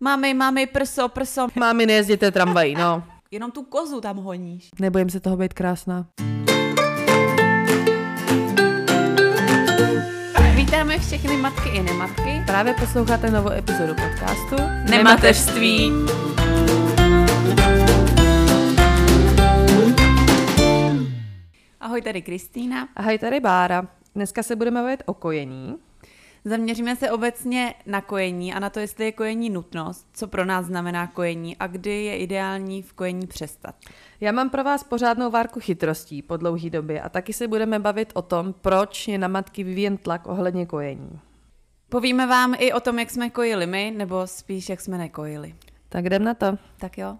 Mami, mami, prso, prso. Mámi, nejezděte tramvají, no. Jenom tu kozu tam honíš. Nebojím se toho být krásná. Vítáme všechny matky i nematky. Právě posloucháte novou epizodu podcastu Nemateřství. Ahoj, tady Kristýna. Ahoj, tady Bára. Dneska se budeme bavit o kojení. Zaměříme se obecně na kojení a na to, jestli je kojení nutnost, co pro nás znamená kojení a kdy je ideální v kojení přestat. Já mám pro vás pořádnou várku chytrostí po dlouhé době a taky se budeme bavit o tom, proč je na matky vyvíjen tlak ohledně kojení. Povíme vám i o tom, jak jsme kojili my, nebo spíš, jak jsme nekojili. Tak jdem na to. Tak jo.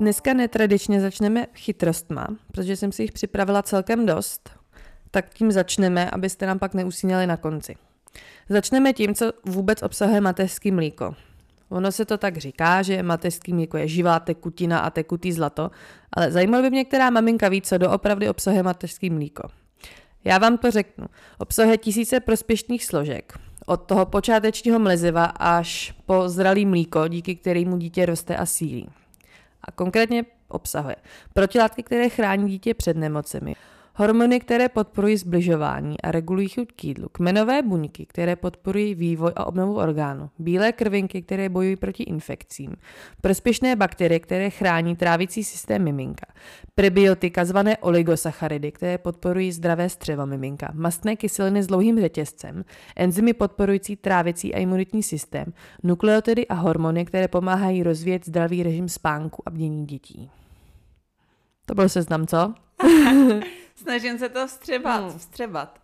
Dneska netradičně začneme chytrostma, protože jsem si jich připravila celkem dost. Tak tím začneme, abyste nám pak neusínali na konci. Začneme tím, co vůbec obsahuje mateřský mlíko. Ono se to tak říká, že mateřský mlíko je živá tekutina a tekutý zlato, ale zajímalo by mě, která maminka ví, co doopravdy obsahuje mateřský mlíko. Já vám to řeknu. Obsahuje tisíce prospěšných složek. Od toho počátečního mleziva až po zralý mlíko, díky kterému dítě roste a sílí. A konkrétně obsahuje protilátky, které chrání dítě před nemocemi, hormony, které podporují zbližování a regulují chuť k jídlu, kmenové buňky, které podporují vývoj a obnovu orgánu, bílé krvinky, které bojují proti infekcím, prospěšné bakterie, které chrání trávicí systém miminka, prebiotika zvané oligosacharidy, které podporují zdravé střevo miminka, mastné kyseliny s dlouhým řetězcem, enzymy podporující trávicí a imunitní systém, nukleotidy a hormony, které pomáhají rozvíjet zdravý režim spánku a bdění dětí. To byl seznam, co? Snažím se to vstřebat, Hmm. vstřebat.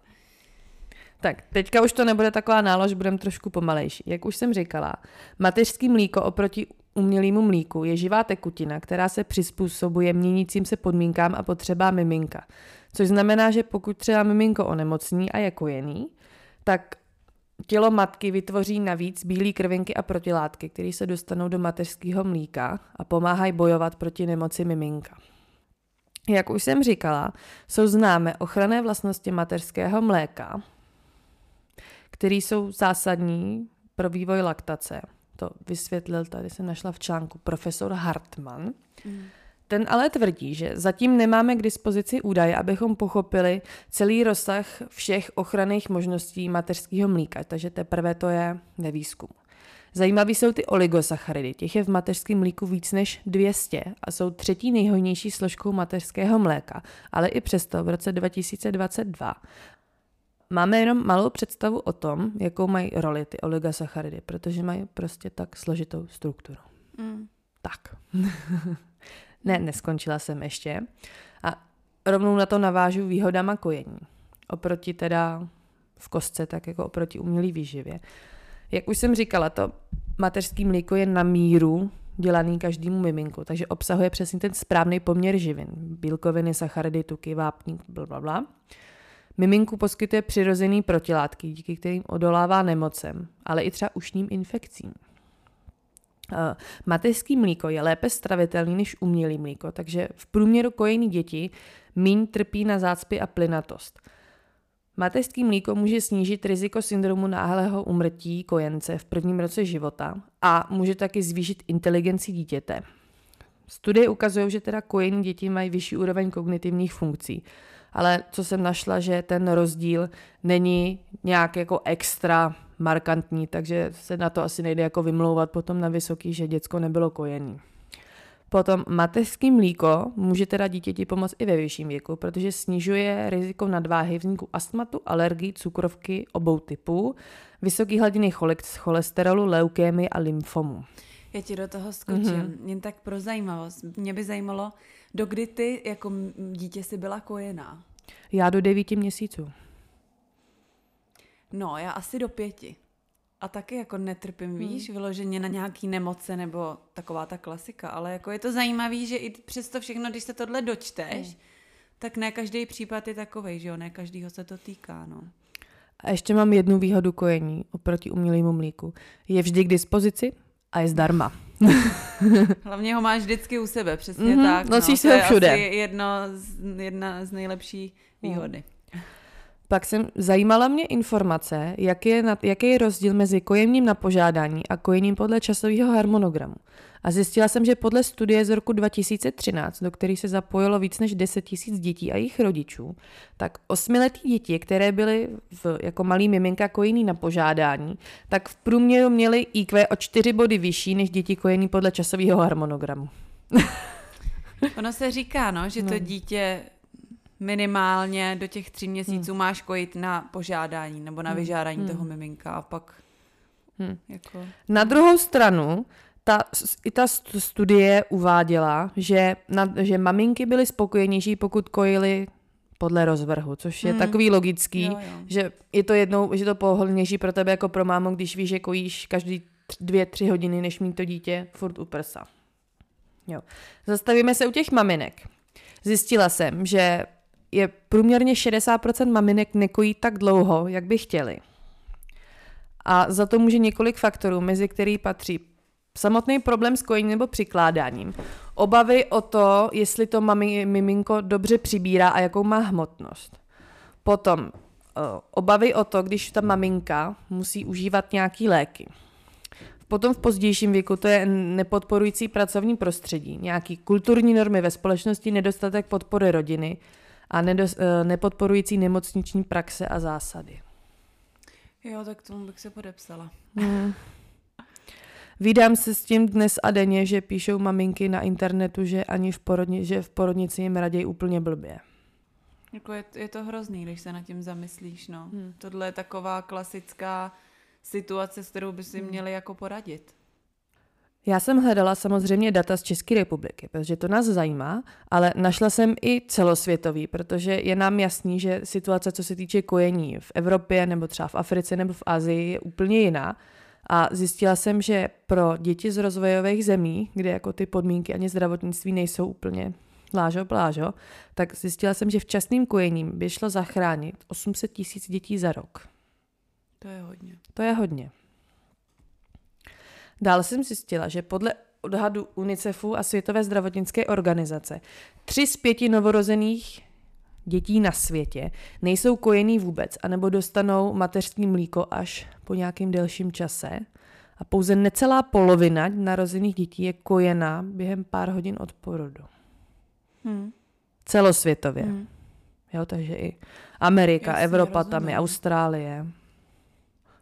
Tak, teďka už to nebude taková nálož, budeme trošku pomalejší. Jak už jsem říkala, mateřský mlíko oproti umělému mlíku je živá tekutina, která se přizpůsobuje měnícím se podmínkám a potřebám miminka. Což znamená, že pokud třeba miminko onemocní a je kojený, tak tělo matky vytvoří navíc bílé krvinky a protilátky, které se dostanou do mateřského mlíka a pomáhají bojovat proti nemoci miminka. Jak už jsem říkala, jsou známé ochranné vlastnosti mateřského mléka, které jsou zásadní pro vývoj laktace. To vysvětlil, tady jsem našla v článku profesor Hartmann. Mm. Ten ale tvrdí, že zatím nemáme k dispozici údaje, abychom pochopili celý rozsah všech ochranných možností mateřského mlíka, takže teprve to je ve výzkumu. Zajímavý jsou ty oligosacharidy, těch je v mateřském mlíku víc než 200 a jsou třetí nejhojnější složkou mateřského mléka, ale i přesto v roce 2022 máme jenom malou představu o tom, jakou mají roli ty oligosacharidy, protože mají prostě tak složitou strukturu. Mm. Tak. ne, neskončila jsem ještě. A rovnou na to navážu výhodama kojení. Oproti teda v kostce, tak jako oproti umělý výživě. Jak už jsem říkala, to mateřský mlíko je na míru dělaný každému miminku, takže obsahuje přesně ten správný poměr živin. Bílkoviny, sacharidy, tuky, vápník, blablabla. Miminku poskytuje přirozený protilátky, díky kterým odolává nemocem, ale i třeba ušním infekcím. Uh, mateřský mlíko je lépe stravitelný než umělý mlíko, takže v průměru kojený děti míň trpí na zácpy a plynatost. Mateřský mlíko může snížit riziko syndromu náhlého umrtí kojence v prvním roce života a může taky zvýšit inteligenci dítěte. Studie ukazují, že teda kojení děti mají vyšší úroveň kognitivních funkcí, ale co jsem našla, že ten rozdíl není nějak jako extra markantní, takže se na to asi nejde jako vymlouvat potom na vysoký, že děcko nebylo kojený. Potom mateřský mlíko může teda dítěti pomoct i ve vyšším věku, protože snižuje riziko nadváhy, vzniku astmatu, alergii, cukrovky obou typů, vysoký hladiny chole- cholesterolu, leukémie a lymfomu. Já ti do toho skočím, Mhm. mm-hmm. jen tak pro zajímavost. Mě by zajímalo, dokdy ty jako dítě si byla kojená. Já do devíti měsíců. No, já asi do pěti. A taky jako netrpím, víš, vyloženě na nějaký nemoce nebo taková ta klasika, ale jako je to zajímavý, že i přesto všechno, když se tohle dočteš, Hmm. tak ne každý případ je takovej, že jo, ne každýho se to týká, no. A ještě mám jednu výhodu kojení oproti umělému mlíku. Je vždy k dispozici a je zdarma. Hlavně ho máš vždycky u sebe, přesně Mhm, tak. nosíš no, si to ho je všude. asi jedno z, jedna z nejlepší výhody. Pak jsem zajímala mě informace, jak je, na, jaký je rozdíl mezi kojením na požádání a kojením podle časového harmonogramu. A zjistila jsem, že podle studie z roku 2013, do které se zapojilo víc než 10 tisíc dětí a jejich rodičů, tak osmiletí děti, které byly v, jako malý miminka kojený na požádání, tak v průměru měly IQ o 4 body vyšší než děti kojený podle časového harmonogramu. ono se říká, no, že to no. dítě minimálně do těch tří měsíců hmm. máš kojit na požádání nebo na hmm. vyžádání hmm. toho miminka a pak hmm. jako... Na druhou stranu, ta, i ta studie uváděla, že, na, že maminky byly spokojenější, pokud kojily podle rozvrhu, což je hmm. takový logický, jo, jo. že je to jednou, že to pohodlnější pro tebe jako pro mámu, když víš, že kojíš každý dvě, tři hodiny, než mít to dítě furt u prsa. Jo. Zastavíme se u těch maminek. Zjistila jsem, že je průměrně 60% maminek nekojí tak dlouho, jak by chtěli. A za to může několik faktorů, mezi který patří samotný problém s kojením nebo přikládáním, obavy o to, jestli to mami, miminko dobře přibírá a jakou má hmotnost. Potom obavy o to, když ta maminka musí užívat nějaký léky. Potom v pozdějším věku to je nepodporující pracovní prostředí, nějaký kulturní normy ve společnosti, nedostatek podpory rodiny, a nedos, uh, nepodporující nemocniční praxe a zásady. Jo, tak tomu bych se podepsala. Hmm. Vídám se s tím dnes a denně, že píšou maminky na internetu, že ani v, porodni, že v porodnici jim raději úplně blbě. Jako je, je to hrozný, když se nad tím zamyslíš. No. Hmm. Tohle je taková klasická situace, s kterou by si hmm. měli jako poradit. Já jsem hledala samozřejmě data z České republiky, protože to nás zajímá, ale našla jsem i celosvětový, protože je nám jasný, že situace, co se týče kojení v Evropě nebo třeba v Africe nebo v Asii, je úplně jiná. A zjistila jsem, že pro děti z rozvojových zemí, kde jako ty podmínky ani zdravotnictví nejsou úplně lážo plážo, tak zjistila jsem, že včasným kojením by šlo zachránit 800 tisíc dětí za rok. To je hodně. To je hodně. Dále jsem zjistila, že podle odhadu UNICEFu a Světové zdravotnické organizace tři z pěti novorozených dětí na světě nejsou kojený vůbec, anebo dostanou mateřský mlíko až po nějakém delším čase. A pouze necelá polovina narozených dětí je kojená během pár hodin od porodu. Hmm. Celosvětově. Hmm. Jo, takže i Amerika, Jasně, Evropa, tam je Austrálie.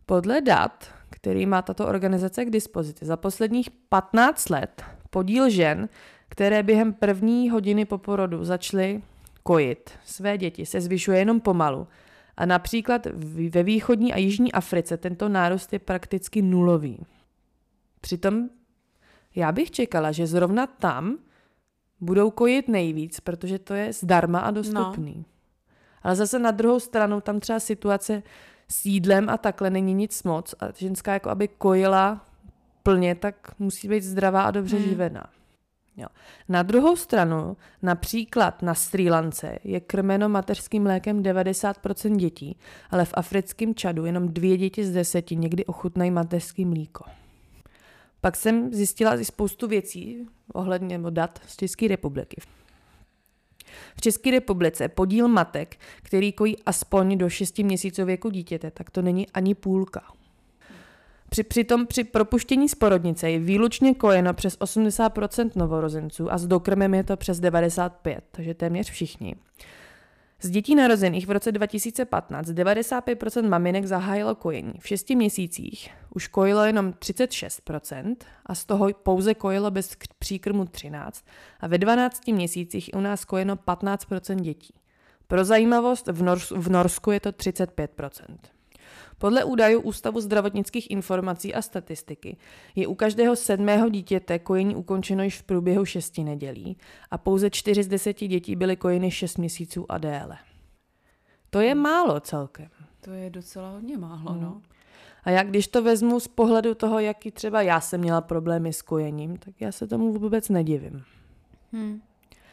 Podle dat který má tato organizace k dispozici. Za posledních 15 let podíl žen, které během první hodiny po porodu začaly kojit své děti, se zvyšuje jenom pomalu. A například ve východní a jižní Africe tento nárůst je prakticky nulový. Přitom já bych čekala, že zrovna tam budou kojit nejvíc, protože to je zdarma a dostupný. No. Ale zase na druhou stranu tam třeba situace s jídlem a takhle není nic moc a ženská jako aby kojila plně, tak musí být zdravá a dobře hmm. živená. Jo. Na druhou stranu, například na Sri Lance je krmeno mateřským mlékem 90% dětí, ale v africkém Čadu jenom dvě děti z deseti někdy ochutnají mateřský mlíko. Pak jsem zjistila i spoustu věcí ohledně dat z České republiky. V České republice podíl matek, který kojí aspoň do 6 měsíců věku dítěte, tak to není ani půlka. Při, přitom při propuštění z porodnice je výlučně kojeno přes 80% novorozenců a s dokrmem je to přes 95%, takže téměř všichni. Z dětí narozených v roce 2015 95% maminek zahájilo kojení. V 6 měsících už kojilo jenom 36% a z toho pouze kojilo bez příkrmu 13 a ve 12 měsících u nás kojeno 15% dětí. Pro zajímavost v, Nors- v Norsku je to 35%. Podle údajů Ústavu zdravotnických informací a statistiky je u každého sedmého dítěte kojení ukončeno již v průběhu šesti nedělí a pouze čtyři z deseti dětí byly kojeny šest měsíců a déle. To je málo celkem. To je docela hodně málo, hmm. no. A jak když to vezmu z pohledu toho, jaký třeba já jsem měla problémy s kojením, tak já se tomu vůbec nedivím. Hmm.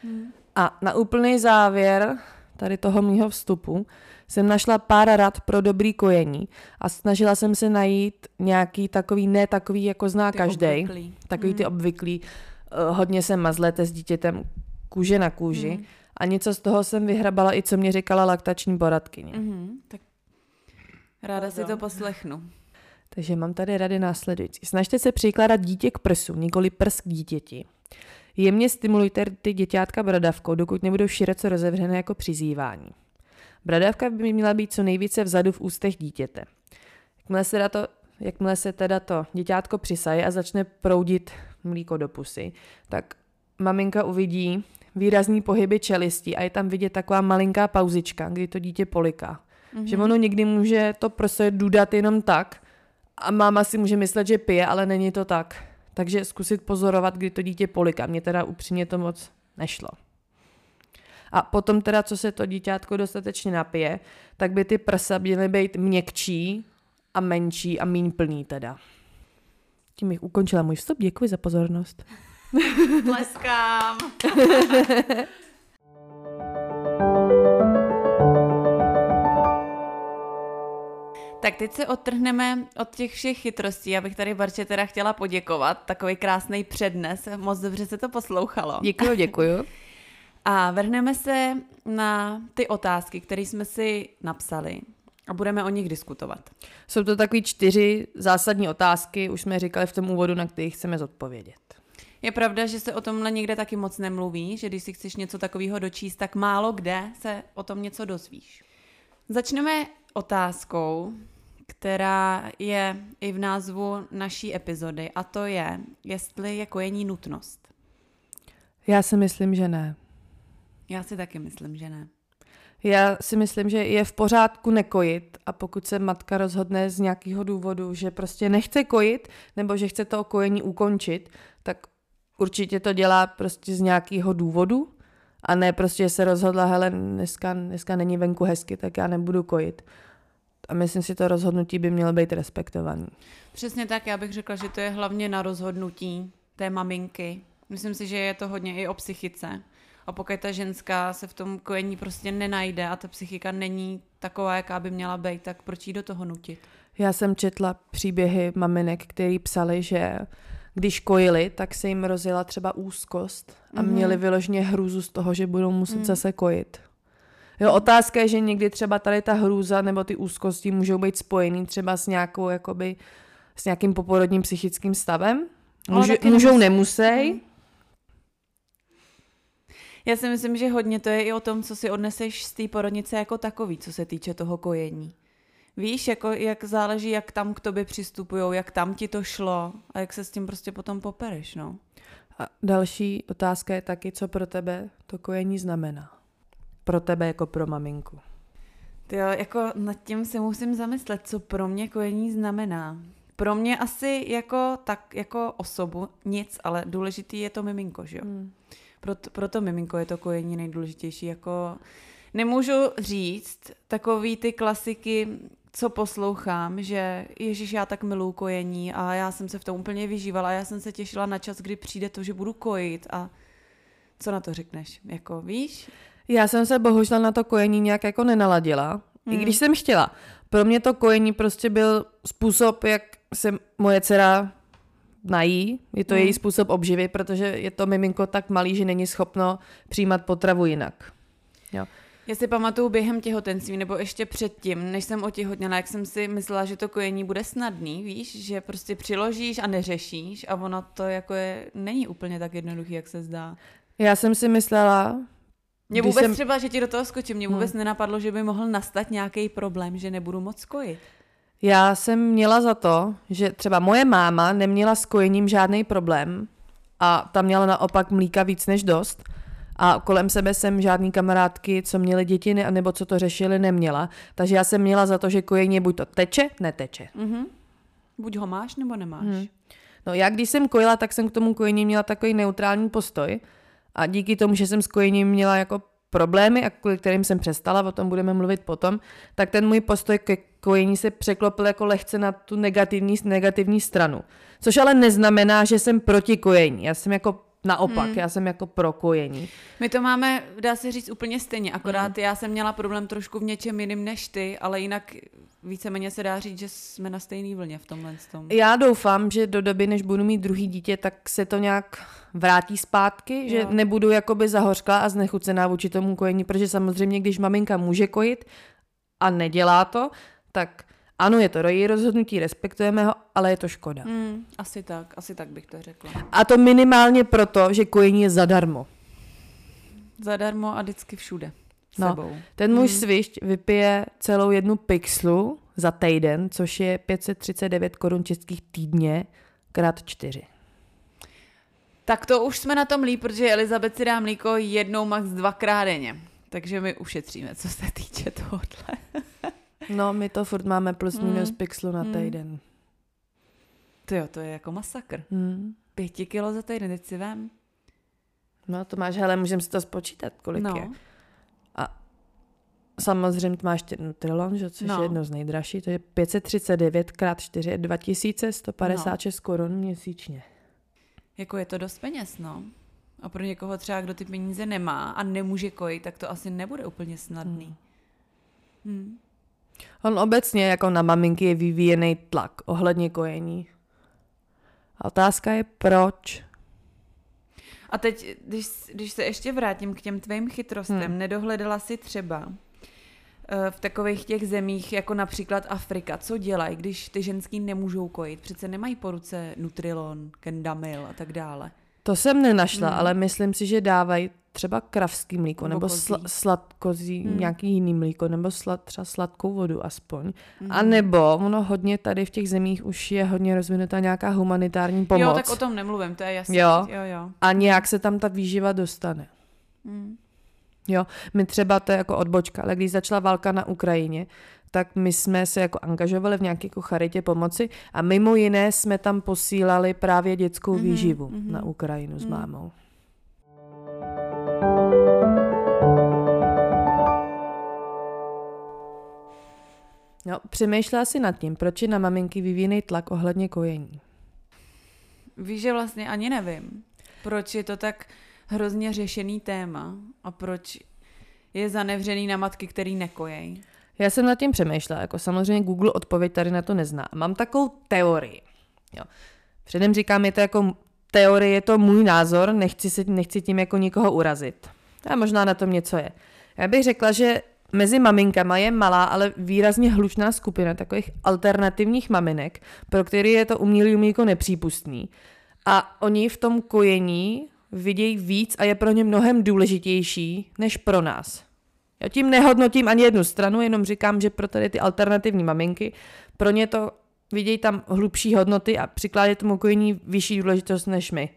Hmm. A na úplný závěr tady toho mýho vstupu jsem našla pár rad pro dobrý kojení a snažila jsem se najít nějaký takový, ne takový, jako zná každý, takový hmm. ty obvyklý. Uh, hodně se mazlete s dítětem kůže na kůži. Hmm. A něco z toho jsem vyhrabala i co mě říkala laktační poradkyně. Mm-hmm, tak ráda si to poslechnu. Takže mám tady rady následující. Snažte se přikládat dítě k prsu, nikoli prs k dítěti. Jemně stimulujte ty děťátka bradavkou, dokud nebudou široce rozevřené jako přizývání. Bradavka by měla být co nejvíce vzadu v ústech dítěte. Jakmile se, to, jakmile se teda to děťátko přisaje a začne proudit mlíko do pusy, tak maminka uvidí výrazný pohyby čelistí a je tam vidět taková malinká pauzička, kdy to dítě poliká. Mm-hmm. Že ono někdy může to prostě dudat jenom tak a máma si může myslet, že pije, ale není to tak. Takže zkusit pozorovat, kdy to dítě poliká. Mně teda upřímně to moc nešlo. A potom teda, co se to dítětko dostatečně napije, tak by ty prsa měly být měkčí a menší a míň plný teda. Tím bych ukončila můj vstup. Děkuji za pozornost. Tleskám. Tak teď se odtrhneme od těch všech chytrostí. Já bych tady Barče teda chtěla poděkovat. Takový krásný přednes. Moc dobře se to poslouchalo. Děkuji, děkuji. A vrhneme se na ty otázky, které jsme si napsali a budeme o nich diskutovat. Jsou to takové čtyři zásadní otázky, už jsme říkali v tom úvodu, na kterých chceme zodpovědět. Je pravda, že se o tomhle někde taky moc nemluví, že když si chceš něco takového dočíst, tak málo kde se o tom něco dozvíš. Začneme otázkou, která je i v názvu naší epizody, a to je, jestli je kojení nutnost. Já si myslím, že ne. Já si taky myslím, že ne. Já si myslím, že je v pořádku nekojit a pokud se matka rozhodne z nějakého důvodu, že prostě nechce kojit nebo že chce to kojení ukončit, tak určitě to dělá prostě z nějakého důvodu a ne prostě se rozhodla, hele, dneska, dneska není venku hezky, tak já nebudu kojit. A myslím si, to rozhodnutí by mělo být respektovaný. Přesně tak, já bych řekla, že to je hlavně na rozhodnutí té maminky. Myslím si, že je to hodně i o psychice. A pokud ta ženská se v tom kojení prostě nenajde a ta psychika není taková, jaká by měla být, tak proč jí do toho nutit? Já jsem četla příběhy maminek, který psali, že když kojili, tak se jim rozjela třeba úzkost a mm-hmm. měli vyloženě hrůzu z toho, že budou muset mm. zase kojit. Jo, otázka je, že někdy třeba tady ta hrůza nebo ty úzkosti můžou být spojený třeba s nějakou, jakoby, s nějakým poporodním psychickým stavem. Může, můžou, nemusej. Mm. Já si myslím, že hodně to je i o tom, co si odneseš z té porodnice jako takový, co se týče toho kojení. Víš, jako, jak záleží, jak tam k tobě přistupují, jak tam ti to šlo a jak se s tím prostě potom popereš, no. A další otázka je taky, co pro tebe to kojení znamená. Pro tebe jako pro maminku. Ty jo, jako nad tím se musím zamyslet, co pro mě kojení znamená. Pro mě asi jako tak, jako osobu nic, ale důležitý je to miminko, že jo. Hmm. Proto, proto miminko je to kojení nejdůležitější. Jako nemůžu říct takový ty klasiky, co poslouchám, že Ježíš, já tak miluju kojení a já jsem se v tom úplně vyžívala, já jsem se těšila na čas, kdy přijde to, že budu kojit a co na to řekneš? Jako víš? Já jsem se bohužel na to kojení nějak jako nenaladila, hmm. i když jsem chtěla. Pro mě to kojení prostě byl způsob, jak se moje dcera nají, je to hmm. její způsob obživy, protože je to miminko tak malý, že není schopno přijímat potravu jinak. Jo. Já si pamatuju během těhotenství, nebo ještě předtím, než jsem otěhotněla, jak jsem si myslela, že to kojení bude snadný, víš, že prostě přiložíš a neřešíš a ono to jako je, není úplně tak jednoduchý, jak se zdá. Já jsem si myslela, mě vůbec jsem... třeba, že ti do toho skočím, mě vůbec hmm. nenapadlo, že by mohl nastat nějaký problém, že nebudu moc kojit. Já jsem měla za to, že třeba moje máma neměla s kojením žádný problém a tam měla naopak mlíka víc než dost a kolem sebe jsem žádný kamarádky, co měly děti ne, nebo co to řešili, neměla. Takže já jsem měla za to, že kojení buď to teče, neteče. Mm-hmm. Buď ho máš, nebo nemáš. Mm. No já když jsem kojila, tak jsem k tomu kojení měla takový neutrální postoj a díky tomu, že jsem s kojením měla jako problémy, a kvůli kterým jsem přestala, o tom budeme mluvit potom, tak ten můj postoj ke kojení se překlopil jako lehce na tu negativní, negativní stranu. Což ale neznamená, že jsem proti kojení. Já jsem jako naopak, hmm. já jsem jako pro kojení. My to máme, dá se říct, úplně stejně, akorát hmm. já jsem měla problém trošku v něčem jiným než ty, ale jinak víceméně se dá říct, že jsme na stejné vlně v tomhle tom. Já doufám, že do doby, než budu mít druhý dítě, tak se to nějak vrátí zpátky, jo. že nebudu jakoby zahořklá a znechucená vůči tomu kojení, protože samozřejmě, když maminka může kojit a nedělá to, tak ano, je to její rozhodnutí, respektujeme ho, ale je to škoda. Hmm, asi tak, asi tak bych to řekla. A to minimálně proto, že kojení je zadarmo. Zadarmo a vždycky všude. No, sebou. ten můj hmm. svišť vypije celou jednu pixlu za týden, což je 539 korun českých týdně krát čtyři. Tak to už jsme na tom líp, protože Elizabeth si dá mlíko jednou max dvakrát denně. Takže my ušetříme, co se týče tohohle. no, my to furt máme plus minus mm. pixlu na mm. týden. To jo, to je jako masakr. Mm. Pěti kilo za týden, teď si vem. No, to máš, hele, můžeme si to spočítat, kolik no. je. A samozřejmě máš Nutrilon, že, což no. je jedno z nejdražší, to je 539 x 4 je 2156 no. korun měsíčně. Jako je to dost peněz, no. A pro někoho třeba, kdo ty peníze nemá a nemůže kojit, tak to asi nebude úplně snadný. Hmm. Hmm. On obecně jako na maminky je vyvíjený tlak ohledně kojení. A otázka je proč. A teď, když, když se ještě vrátím k těm tvým chytrostem, hmm. nedohledala si třeba eh, v takových těch zemích, jako například Afrika, co dělají, když ty ženský nemůžou kojit? Přece nemají po ruce Nutrilon, Kendamil a tak dále. To jsem nenašla, hmm. ale myslím si, že dávají třeba kravský mlíko, nebo, nebo sl- sladkozí, hmm. nějaký jiný mlíko, nebo slad, třeba sladkou vodu aspoň. Hmm. A nebo ono hodně tady v těch zemích už je hodně rozvinutá nějaká humanitární pomoc. Jo, tak o tom nemluvím, to je jasné. Jo. jo, jo. A nějak se tam ta výživa dostane. Hmm. Jo, my třeba to je jako odbočka, ale když začala válka na Ukrajině, tak my jsme se jako angažovali v nějaké jako charitě pomoci a mimo jiné jsme tam posílali právě dětskou mm-hmm, výživu mm-hmm. na Ukrajinu s mm. mámou. No, přemýšlela si nad tím, proč je na maminky vyvíjený tlak ohledně kojení. Víš, že vlastně ani nevím, proč je to tak hrozně řešený téma a proč je zanevřený na matky, který nekojejí. Já jsem nad tím přemýšlela, jako samozřejmě Google odpověď tady na to nezná. Mám takovou teorii. Jo. Předem říkám, je to jako teorie, je to můj názor, nechci, se, nechci tím jako nikoho urazit. A možná na tom něco je. Já bych řekla, že mezi maminkama je malá, ale výrazně hlučná skupina takových alternativních maminek, pro který je to umělý mlíko nepřípustný. A oni v tom kojení vidějí víc a je pro ně mnohem důležitější než pro nás. Já tím nehodnotím ani jednu stranu, jenom říkám, že pro tady ty alternativní maminky, pro ně to vidějí tam hlubší hodnoty a přikládají tomu kojení vyšší důležitost než my.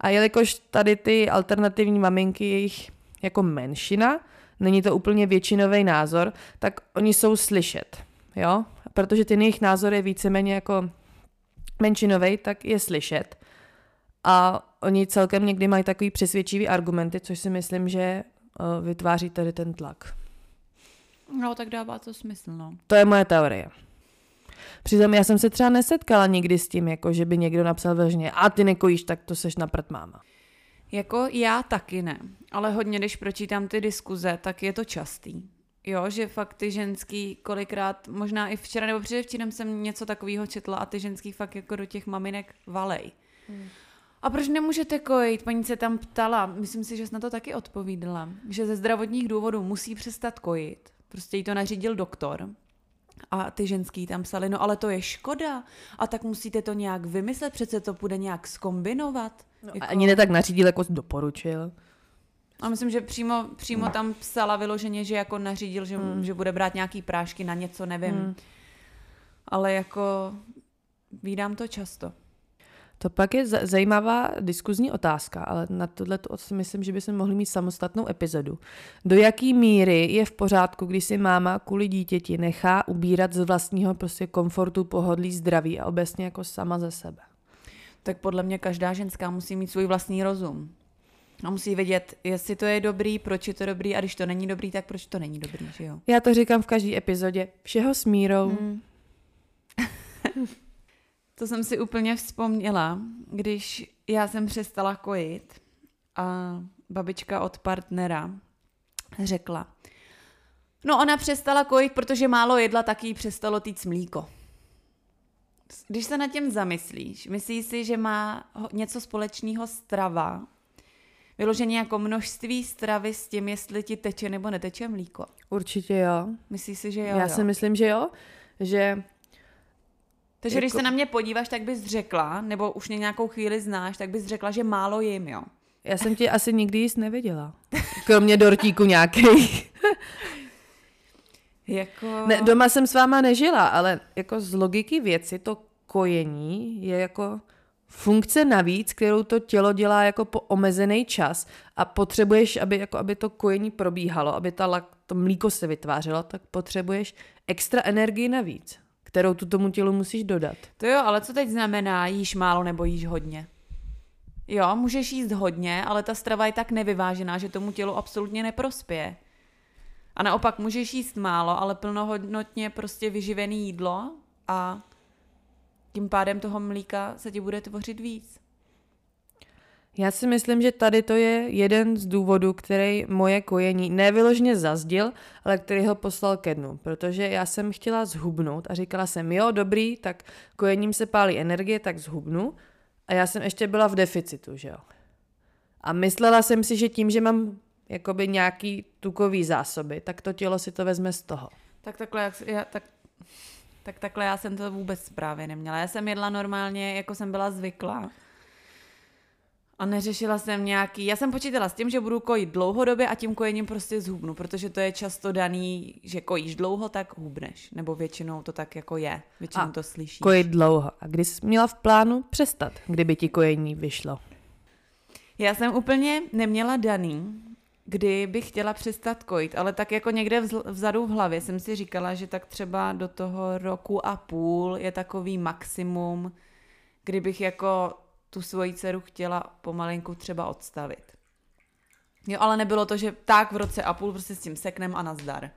A jelikož tady ty alternativní maminky je jich jako menšina, není to úplně většinový názor, tak oni jsou slyšet, jo? Protože ten jejich názor je víceméně jako menšinový, tak je slyšet. A oni celkem někdy mají takový přesvědčivý argumenty, což si myslím, že vytváří tady ten tlak. No, tak dává to smysl, no. To je moje teorie. Přitom já jsem se třeba nesetkala nikdy s tím, jako že by někdo napsal vežně, a ty nekojíš, tak to seš na prd máma. Jako já taky ne, ale hodně, když pročítám ty diskuze, tak je to častý. Jo, že fakt ty ženský kolikrát, možná i včera nebo předevčírem jsem něco takového četla a ty ženský fakt jako do těch maminek valej. Hmm. A proč nemůžete kojit? Paní se tam ptala, myslím si, že jsi na to taky odpovídala, že ze zdravotních důvodů musí přestat kojit. Prostě jí to nařídil doktor. A ty ženský tam psali, no ale to je škoda. A tak musíte to nějak vymyslet, přece to bude nějak skombinovat. No, jako... Ani ne tak nařídil, jako doporučil. A myslím, že přímo, přímo tam psala vyloženě, že jako nařídil, že, hmm. že bude brát nějaký prášky na něco, nevím. Hmm. Ale jako vídám to často. To pak je zajímavá diskuzní otázka, ale na tohle to si myslím, že bychom mohli mít samostatnou epizodu. Do jaký míry je v pořádku, když si máma kvůli dítěti nechá ubírat z vlastního prostě komfortu, pohodlí, zdraví a obecně jako sama ze sebe? Tak podle mě každá ženská musí mít svůj vlastní rozum. A musí vědět, jestli to je dobrý, proč je to dobrý a když to není dobrý, tak proč to není dobrý, že jo? Já to říkám v každé epizodě. Všeho s mírou. Hmm. To jsem si úplně vzpomněla, když já jsem přestala kojit a babička od partnera řekla, no ona přestala kojit, protože málo jedla, tak jí přestalo týc mlíko. Když se nad tím zamyslíš, myslíš si, že má něco společného strava, vyloženě jako množství stravy s tím, jestli ti teče nebo neteče mlíko? Určitě jo. Myslíš si, že jo? Já jo? si myslím, že jo, že takže jako... když se na mě podíváš, tak bys řekla, nebo už mě nějakou chvíli znáš, tak bys řekla, že málo jim, jo? Já jsem ti asi nikdy jíst neviděla. Kromě dortíku nějakých. jako... Ne, doma jsem s váma nežila, ale jako z logiky věci to kojení je jako funkce navíc, kterou to tělo dělá jako po omezený čas a potřebuješ, aby, jako, aby to kojení probíhalo, aby ta, to mlíko se vytvářelo, tak potřebuješ extra energii navíc kterou tu tomu tělu musíš dodat. To jo, ale co teď znamená jíš málo nebo jíš hodně? Jo, můžeš jíst hodně, ale ta strava je tak nevyvážená, že tomu tělu absolutně neprospěje. A naopak můžeš jíst málo, ale plnohodnotně prostě vyživený jídlo a tím pádem toho mlíka se ti bude tvořit víc. Já si myslím, že tady to je jeden z důvodů, který moje kojení nevyložně zazdil, ale který ho poslal ke dnu, protože já jsem chtěla zhubnout a říkala jsem, jo, dobrý, tak kojením se pálí energie, tak zhubnu a já jsem ještě byla v deficitu, že jo. A myslela jsem si, že tím, že mám jakoby nějaký tukový zásoby, tak to tělo si to vezme z toho. Tak takhle, jak, já, tak, tak takhle já jsem to vůbec právě neměla. Já jsem jedla normálně, jako jsem byla zvyklá. A neřešila jsem nějaký, já jsem počítala s tím, že budu kojit dlouhodobě a tím kojením prostě zhubnu, protože to je často daný, že kojíš dlouho, tak hubneš. Nebo většinou to tak jako je, většinou a to slyšíš. kojit dlouho. A kdy jsi měla v plánu přestat, kdyby ti kojení vyšlo? Já jsem úplně neměla daný, kdy bych chtěla přestat kojit, ale tak jako někde vzadu v hlavě jsem si říkala, že tak třeba do toho roku a půl je takový maximum, kdybych jako tu svoji dceru chtěla pomalinku třeba odstavit. Jo, ale nebylo to, že tak v roce a půl prostě s tím seknem a nazdar.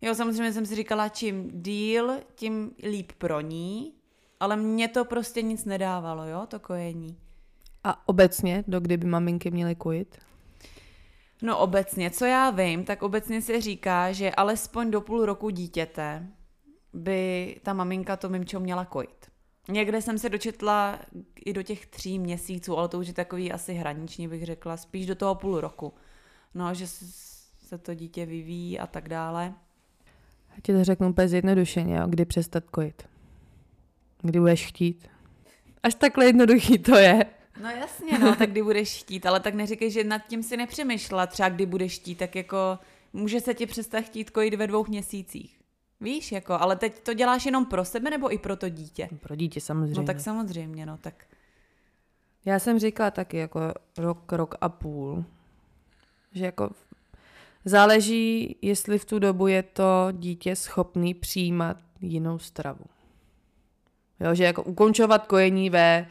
Jo, samozřejmě jsem si říkala, čím díl, tím líp pro ní, ale mně to prostě nic nedávalo, jo, to kojení. A obecně, do kdy by maminky měly kojit? No obecně, co já vím, tak obecně se říká, že alespoň do půl roku dítěte by ta maminka to mimčo měla kojit. Někde jsem se dočetla i do těch tří měsíců, ale to už je takový asi hraniční, bych řekla, spíš do toho půl roku. No, že se to dítě vyvíjí a tak dále. Já ti to řeknu úplně zjednodušeně, kdy přestat kojit. Kdy budeš chtít. Až takhle jednoduchý to je. No jasně, no, tak kdy budeš chtít, ale tak neříkej, že nad tím si nepřemýšlela, třeba kdy budeš chtít, tak jako může se ti přestat chtít kojit ve dvou měsících. Víš, jako, ale teď to děláš jenom pro sebe nebo i pro to dítě? Pro dítě samozřejmě. No tak samozřejmě, no tak. Já jsem říkala taky jako rok, rok a půl, že jako záleží, jestli v tu dobu je to dítě schopný přijímat jinou stravu. Jo, že jako ukončovat kojení ve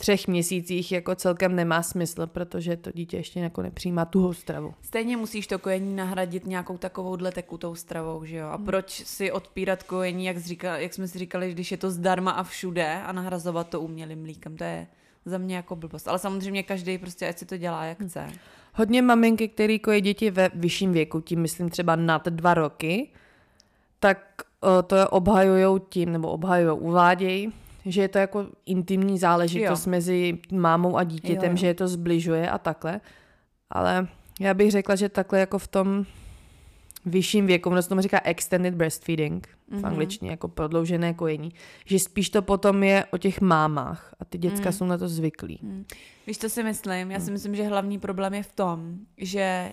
třech měsících jako celkem nemá smysl, protože to dítě ještě jako nepřijímá tuhou stravu. Stejně musíš to kojení nahradit nějakou takovouhle tekutou stravou, že jo? A hmm. proč si odpírat kojení, jak, říkal, jak jsme si říkali, když je to zdarma a všude a nahrazovat to umělým mlíkem, to je za mě jako blbost. Ale samozřejmě každý prostě, ať si to dělá, jak hmm. chce. Hodně maminky, který kojí děti ve vyšším věku, tím myslím třeba nad dva roky, tak to obhajují tím, nebo obhajují, uvádějí, že je to jako intimní záležitost jo. mezi mámou a dítětem, jo, jo. že je to zbližuje a takhle. Ale já bych řekla, že takhle jako v tom vyšším věku, ono se tomu říká extended breastfeeding mm-hmm. v mhm. angličtině, jako prodloužené kojení, že spíš to potom je o těch mámách a ty děcka mm. jsou na to zvyklí. Mm. Víš, co si myslím? Já si mm. myslím, že hlavní problém je v tom, že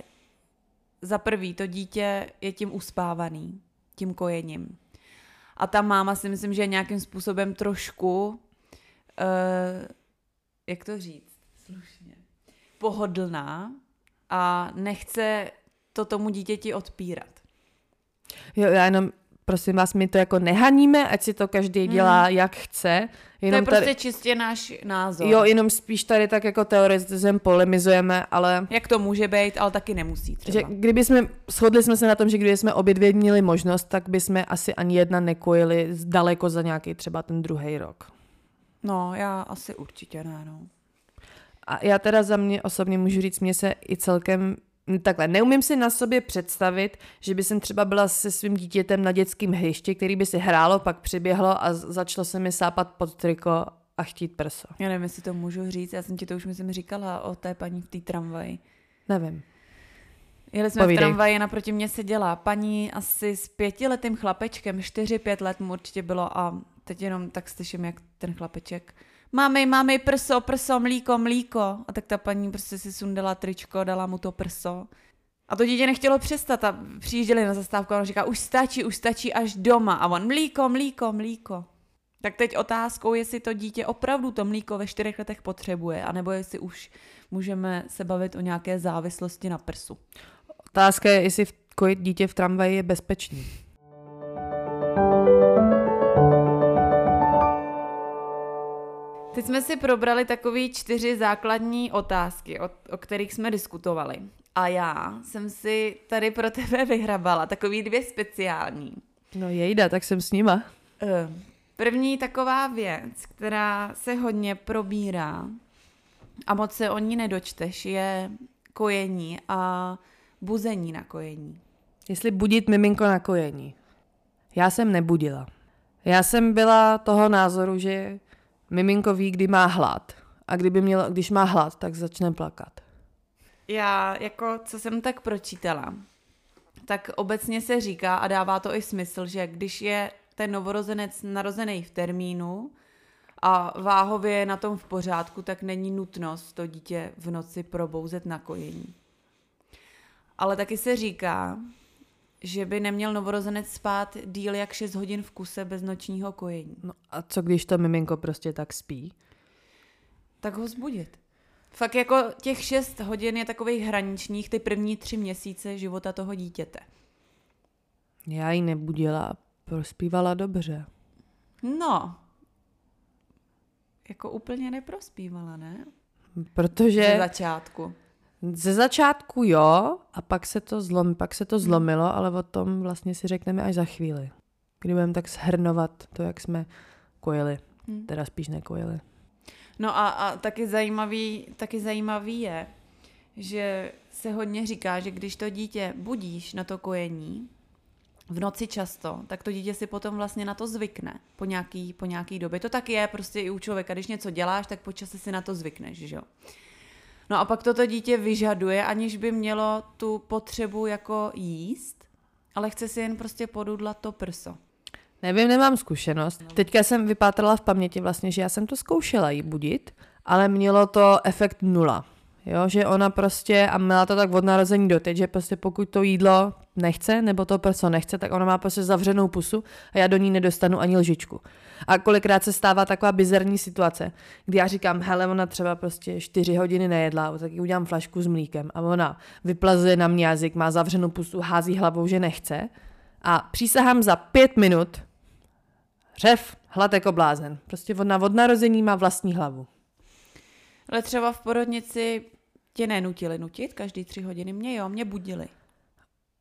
za prvý to dítě je tím uspávaný, tím kojením. A ta máma si myslím, že je nějakým způsobem trošku, uh, jak to říct, slušně, pohodlná a nechce to tomu dítěti odpírat. Jo, já jenom prosím vás, my to jako nehaníme, ať si to každý dělá, hmm. jak chce. Jenom to je prostě tady, čistě náš názor. Jo, jenom spíš tady tak jako teoretizem polemizujeme, ale... Jak to může být, ale taky nemusí třeba. Že kdyby jsme, shodli jsme se na tom, že kdyby jsme obě dvě měli možnost, tak by jsme asi ani jedna nekojili daleko za nějaký třeba ten druhý rok. No, já asi určitě ne, no. A já teda za mě osobně můžu říct, mě se i celkem Takhle, neumím si na sobě představit, že by jsem třeba byla se svým dítětem na dětském hřišti, který by si hrálo, pak přiběhlo a začalo se mi sápat pod triko a chtít prso. Já nevím, jestli to můžu říct, já jsem ti to už myslím říkala o té paní v té tramvaji. Nevím. Jeli jsme Povídej. v tramvaji, naproti mě seděla paní asi s pětiletým chlapečkem, čtyři, pět let mu určitě bylo a teď jenom tak slyším, jak ten chlapeček Máme, máme prso, prso, mlíko, mlíko. A tak ta paní prostě si sundala tričko, dala mu to prso. A to dítě nechtělo přestat a přijížděli na zastávku a on říká, už stačí, už stačí až doma. A on, mlíko, mlíko, mlíko. Tak teď otázkou, jestli to dítě opravdu to mlíko ve čtyřech letech potřebuje, anebo jestli už můžeme se bavit o nějaké závislosti na prsu. Otázka je, jestli kojit dítě v tramvaji je bezpečný. Teď jsme si probrali takové čtyři základní otázky, o, o kterých jsme diskutovali. A já jsem si tady pro tebe vyhrabala takový dvě speciální. No jejda, tak jsem s nima. Eh, první taková věc, která se hodně probírá a moc se o ní nedočteš, je kojení a buzení na kojení. Jestli budit miminko na kojení. Já jsem nebudila. Já jsem byla toho názoru, že miminko ví, kdy má hlad. A kdyby mělo, když má hlad, tak začne plakat. Já, jako, co jsem tak pročítala, tak obecně se říká a dává to i smysl, že když je ten novorozenec narozený v termínu a váhově je na tom v pořádku, tak není nutnost to dítě v noci probouzet na kojení. Ale taky se říká, že by neměl novorozenec spát díl jak 6 hodin v kuse bez nočního kojení. No a co když to miminko prostě tak spí? Tak ho zbudit. Fakt jako těch 6 hodin je takových hraničních ty první tři měsíce života toho dítěte. Já ji nebudila, prospívala dobře. No, jako úplně neprospívala, ne? Protože... Ze začátku. Ze začátku jo, a pak se to, zlom, pak se to zlomilo, ale o tom vlastně si řekneme až za chvíli. Kdy budeme tak shrnovat to, jak jsme kojili. Hmm. Teda spíš nekojili. No a, a taky, zajímavý, taky zajímavý je, že se hodně říká, že když to dítě budíš na to kojení, v noci často, tak to dítě si potom vlastně na to zvykne po nějaký, po nějaký době. To tak je prostě i u člověka, když něco děláš, tak po čase si na to zvykneš, že jo. No a pak toto dítě vyžaduje, aniž by mělo tu potřebu jako jíst, ale chce si jen prostě podudlat to prso. Nevím, nemám zkušenost. Teďka jsem vypátrala v paměti vlastně, že já jsem to zkoušela jí budit, ale mělo to efekt nula. Jo, že ona prostě, a měla to tak od narození do teď, že prostě pokud to jídlo nechce, nebo to prso nechce, tak ona má prostě zavřenou pusu a já do ní nedostanu ani lžičku. A kolikrát se stává taková bizarní situace, kdy já říkám, hele, ona třeba prostě čtyři hodiny nejedla, tak jí udělám flašku s mlíkem a ona vyplazuje na mě jazyk, má zavřenou pusu, hází hlavou, že nechce a přísahám za pět minut řev, hlad jako blázen. Prostě ona od narození má vlastní hlavu. Ale třeba v porodnici tě nenutili nutit každý tři hodiny. Mě jo, mě budili.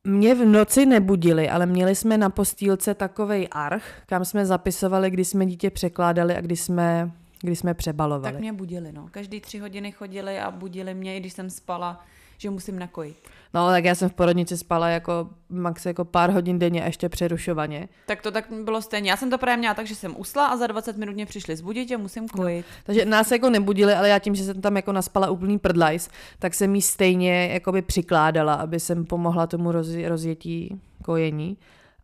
Mě v noci nebudili, ale měli jsme na postýlce takovej arch, kam jsme zapisovali, kdy jsme dítě překládali a kdy jsme, kdy jsme přebalovali. Tak mě budili, no. Každý tři hodiny chodili a budili mě, i když jsem spala že musím nakojit. No, tak já jsem v porodnici spala jako max jako pár hodin denně a ještě přerušovaně. Tak to tak bylo stejně. Já jsem to právě měla tak, že jsem usla a za 20 minut mě přišli zbudit a musím kojit. No, takže nás jako nebudili, ale já tím, že jsem tam jako naspala úplný prdlajs, tak jsem jí stejně jako by přikládala, aby jsem pomohla tomu roz, rozjetí kojení.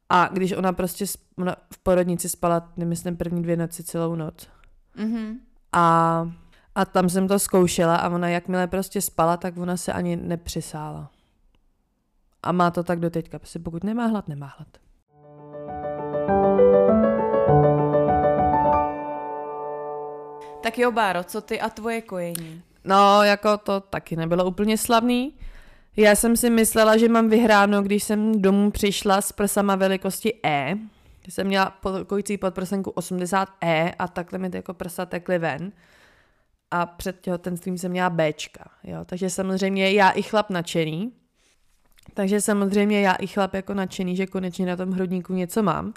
A když ona prostě ona v porodnici spala, nemyslím, první dvě noci celou noc. Mm-hmm. A a tam jsem to zkoušela a ona jakmile prostě spala, tak ona se ani nepřisála. A má to tak do teďka. Prostě pokud nemá hlad, nemá hlad. Tak jo, Báro, co ty a tvoje kojení? No, jako to taky nebylo úplně slavný. Já jsem si myslela, že mám vyhráno, když jsem domů přišla s prsama velikosti E. Jsem měla kojící podprsenku 80E a takhle mi ty jako prsa tekly ven a před těhotenstvím jsem měla Bčka, jo, takže samozřejmě já i chlap nadšený, takže samozřejmě já i chlap jako nadšený, že konečně na tom hrudníku něco mám.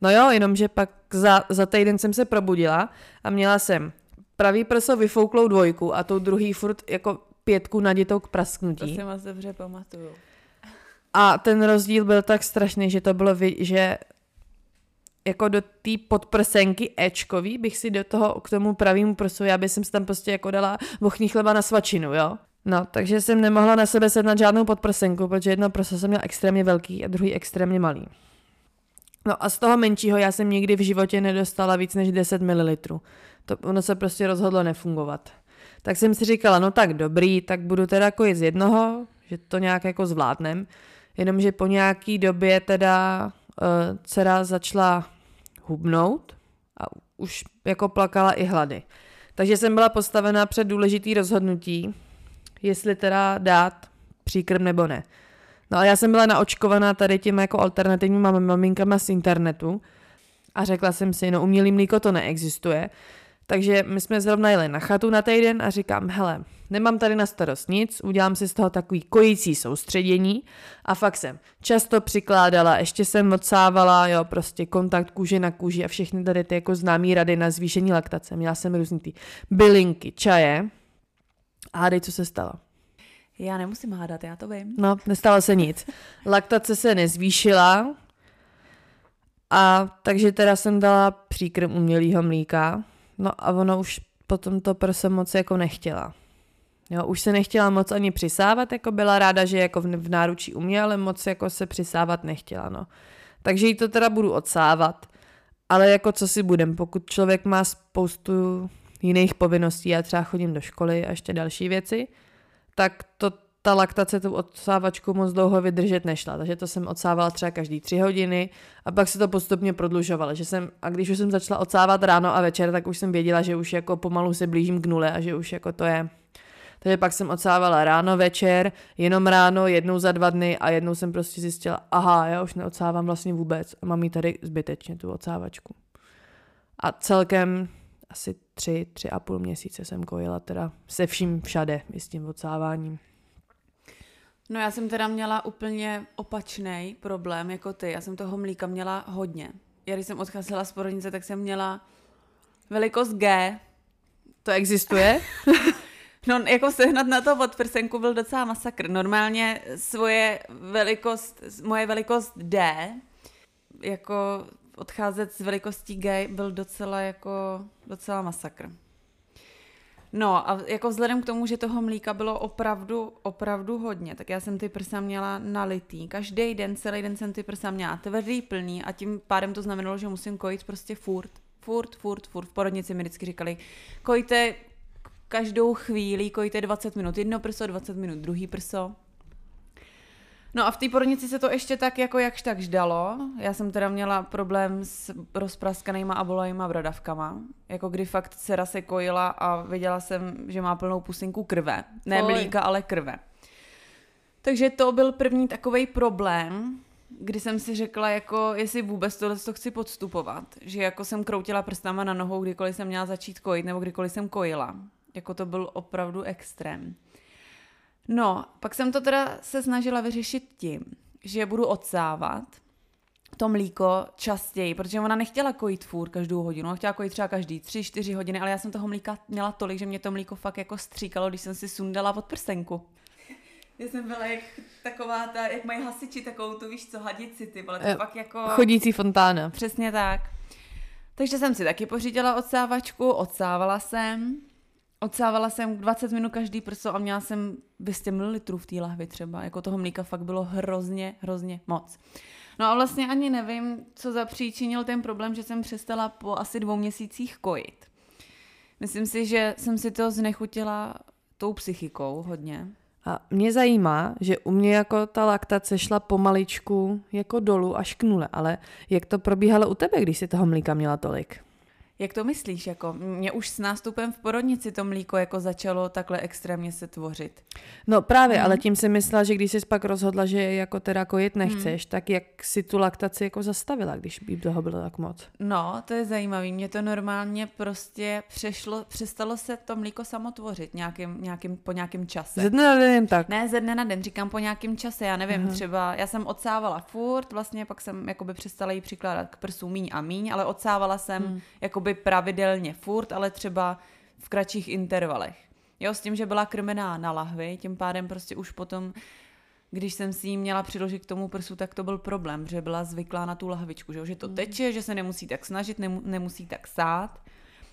No jo, jenomže pak za, za týden jsem se probudila a měla jsem pravý prso vyfouklou dvojku a tou druhý furt jako pětku naditou k prasknutí. To si moc dobře pamatuju. A ten rozdíl byl tak strašný, že to bylo, že jako do té podprsenky Ečkový bych si do toho k tomu pravýmu prsu, já bych si tam prostě jako dala vochní chleba na svačinu, jo. No, takže jsem nemohla na sebe sednat žádnou podprsenku, protože jedno prso jsem měla extrémně velký a druhý extrémně malý. No a z toho menšího já jsem nikdy v životě nedostala víc než 10 ml. To, ono se prostě rozhodlo nefungovat. Tak jsem si říkala, no tak dobrý, tak budu teda kojit z jednoho, že to nějak jako zvládnem. Jenomže po nějaký době teda uh, dcera začala hubnout a už jako plakala i hlady. Takže jsem byla postavená před důležitý rozhodnutí, jestli teda dát příkrm nebo ne. No a já jsem byla naočkovaná tady těmi jako alternativníma maminkama z internetu a řekla jsem si, no umělý mlíko to neexistuje, takže my jsme zrovna jeli na chatu na týden a říkám, hele, nemám tady na starost nic, udělám si z toho takový kojící soustředění a fakt jsem často přikládala, ještě jsem odsávala, jo, prostě kontakt kůže na kůži a všechny tady ty jako známý rady na zvýšení laktace. Měla jsem různý ty bylinky, čaje. A hádej, co se stalo. Já nemusím hádat, já to vím. No, nestalo se nic. Laktace se nezvýšila, a takže teda jsem dala příkrm umělého mlíka, No a ona už potom to prso moc jako nechtěla. Jo, už se nechtěla moc ani přisávat, jako byla ráda, že jako v, v náručí umí, ale moc jako se přisávat nechtěla, no. Takže jí to teda budu odsávat, ale jako co si budem, pokud člověk má spoustu jiných povinností, já třeba chodím do školy a ještě další věci, tak to ta laktace tu odsávačku moc dlouho vydržet nešla, takže to jsem odsávala třeba každý tři hodiny a pak se to postupně prodlužovalo, že jsem, a když už jsem začala odsávat ráno a večer, tak už jsem věděla, že už jako pomalu se blížím k nule a že už jako to je. Takže pak jsem odsávala ráno, večer, jenom ráno, jednou za dva dny a jednou jsem prostě zjistila, aha, já už neodsávám vlastně vůbec a mám jí tady zbytečně tu odsávačku. A celkem asi tři, tři a půl měsíce jsem kojila teda se vším všade, s tím odsáváním. No já jsem teda měla úplně opačný problém jako ty. Já jsem toho mlíka měla hodně. Já když jsem odcházela z porodnice, tak jsem měla velikost G. To existuje? no jako sehnat na to podprsenku byl docela masakr. Normálně svoje velikost, moje velikost D, jako odcházet z velikostí G byl docela jako docela masakr. No a jako vzhledem k tomu, že toho mlíka bylo opravdu, opravdu hodně, tak já jsem ty prsa měla nalitý. Každý den, celý den jsem ty prsa měla tvrdý, plný a tím pádem to znamenalo, že musím kojit prostě furt. Furt, furt, furt. V porodnici mi vždycky říkali, kojte každou chvíli, kojte 20 minut. Jedno prso, 20 minut, druhý prso. No a v té porodnici se to ještě tak jako jakž tak ždalo. Já jsem teda měla problém s rozpraskanýma a bolejma bradavkama. Jako kdy fakt dcera se kojila a viděla jsem, že má plnou pusinku krve. Ne Oj. mlíka, ale krve. Takže to byl první takový problém, kdy jsem si řekla, jako jestli vůbec tohle to chci podstupovat. Že jako jsem kroutila prstama na nohou, kdykoliv jsem měla začít kojit, nebo kdykoliv jsem kojila. Jako to byl opravdu extrém. No, pak jsem to teda se snažila vyřešit tím, že budu odsávat to mlíko častěji, protože ona nechtěla kojit fůr každou hodinu, ona chtěla kojit třeba každý tři, čtyři hodiny, ale já jsem toho mlíka měla tolik, že mě to mlíko fakt jako stříkalo, když jsem si sundala od prstenku. Já jsem byla jak taková ta, jak mají hasiči takovou tu, víš co, hadici, ty vole, to eh, fakt jako... Chodící fontána. Přesně tak. Takže jsem si taky pořídila odsávačku, odsávala jsem, Odsávala jsem 20 minut každý prso a měla jsem 200 ml v té lahvi třeba. Jako toho mlíka fakt bylo hrozně, hrozně moc. No a vlastně ani nevím, co zapříčinil ten problém, že jsem přestala po asi dvou měsících kojit. Myslím si, že jsem si to znechutila tou psychikou hodně. A mě zajímá, že u mě jako ta laktace šla pomaličku jako dolů až k nule, ale jak to probíhalo u tebe, když si toho mlíka měla tolik? Jak to myslíš? Jako, mě už s nástupem v porodnici to mlíko jako začalo takhle extrémně se tvořit. No právě, hmm. ale tím si myslela, že když jsi pak rozhodla, že jako teda kojit nechceš, hmm. tak jak si tu laktaci jako zastavila, když by toho bylo tak moc? No, to je zajímavé. Mě to normálně prostě přešlo, přestalo se to mlíko samo tvořit nějakým, nějakým, po nějakém čase. Ze dne na den tak? Ne, ze dne na den, říkám po nějakém čase, já nevím, hmm. třeba, já jsem odsávala furt, vlastně pak jsem jakoby přestala jí přikládat k prsu míň a míň, ale odsávala jsem hmm. jako jakoby pravidelně furt, ale třeba v kratších intervalech. Jo, s tím, že byla krmená na lahvi, tím pádem prostě už potom, když jsem si ji měla přiložit k tomu prsu, tak to byl problém, že byla zvyklá na tu lahvičku, že, že to hmm. teče, že se nemusí tak snažit, nemu, nemusí tak sát.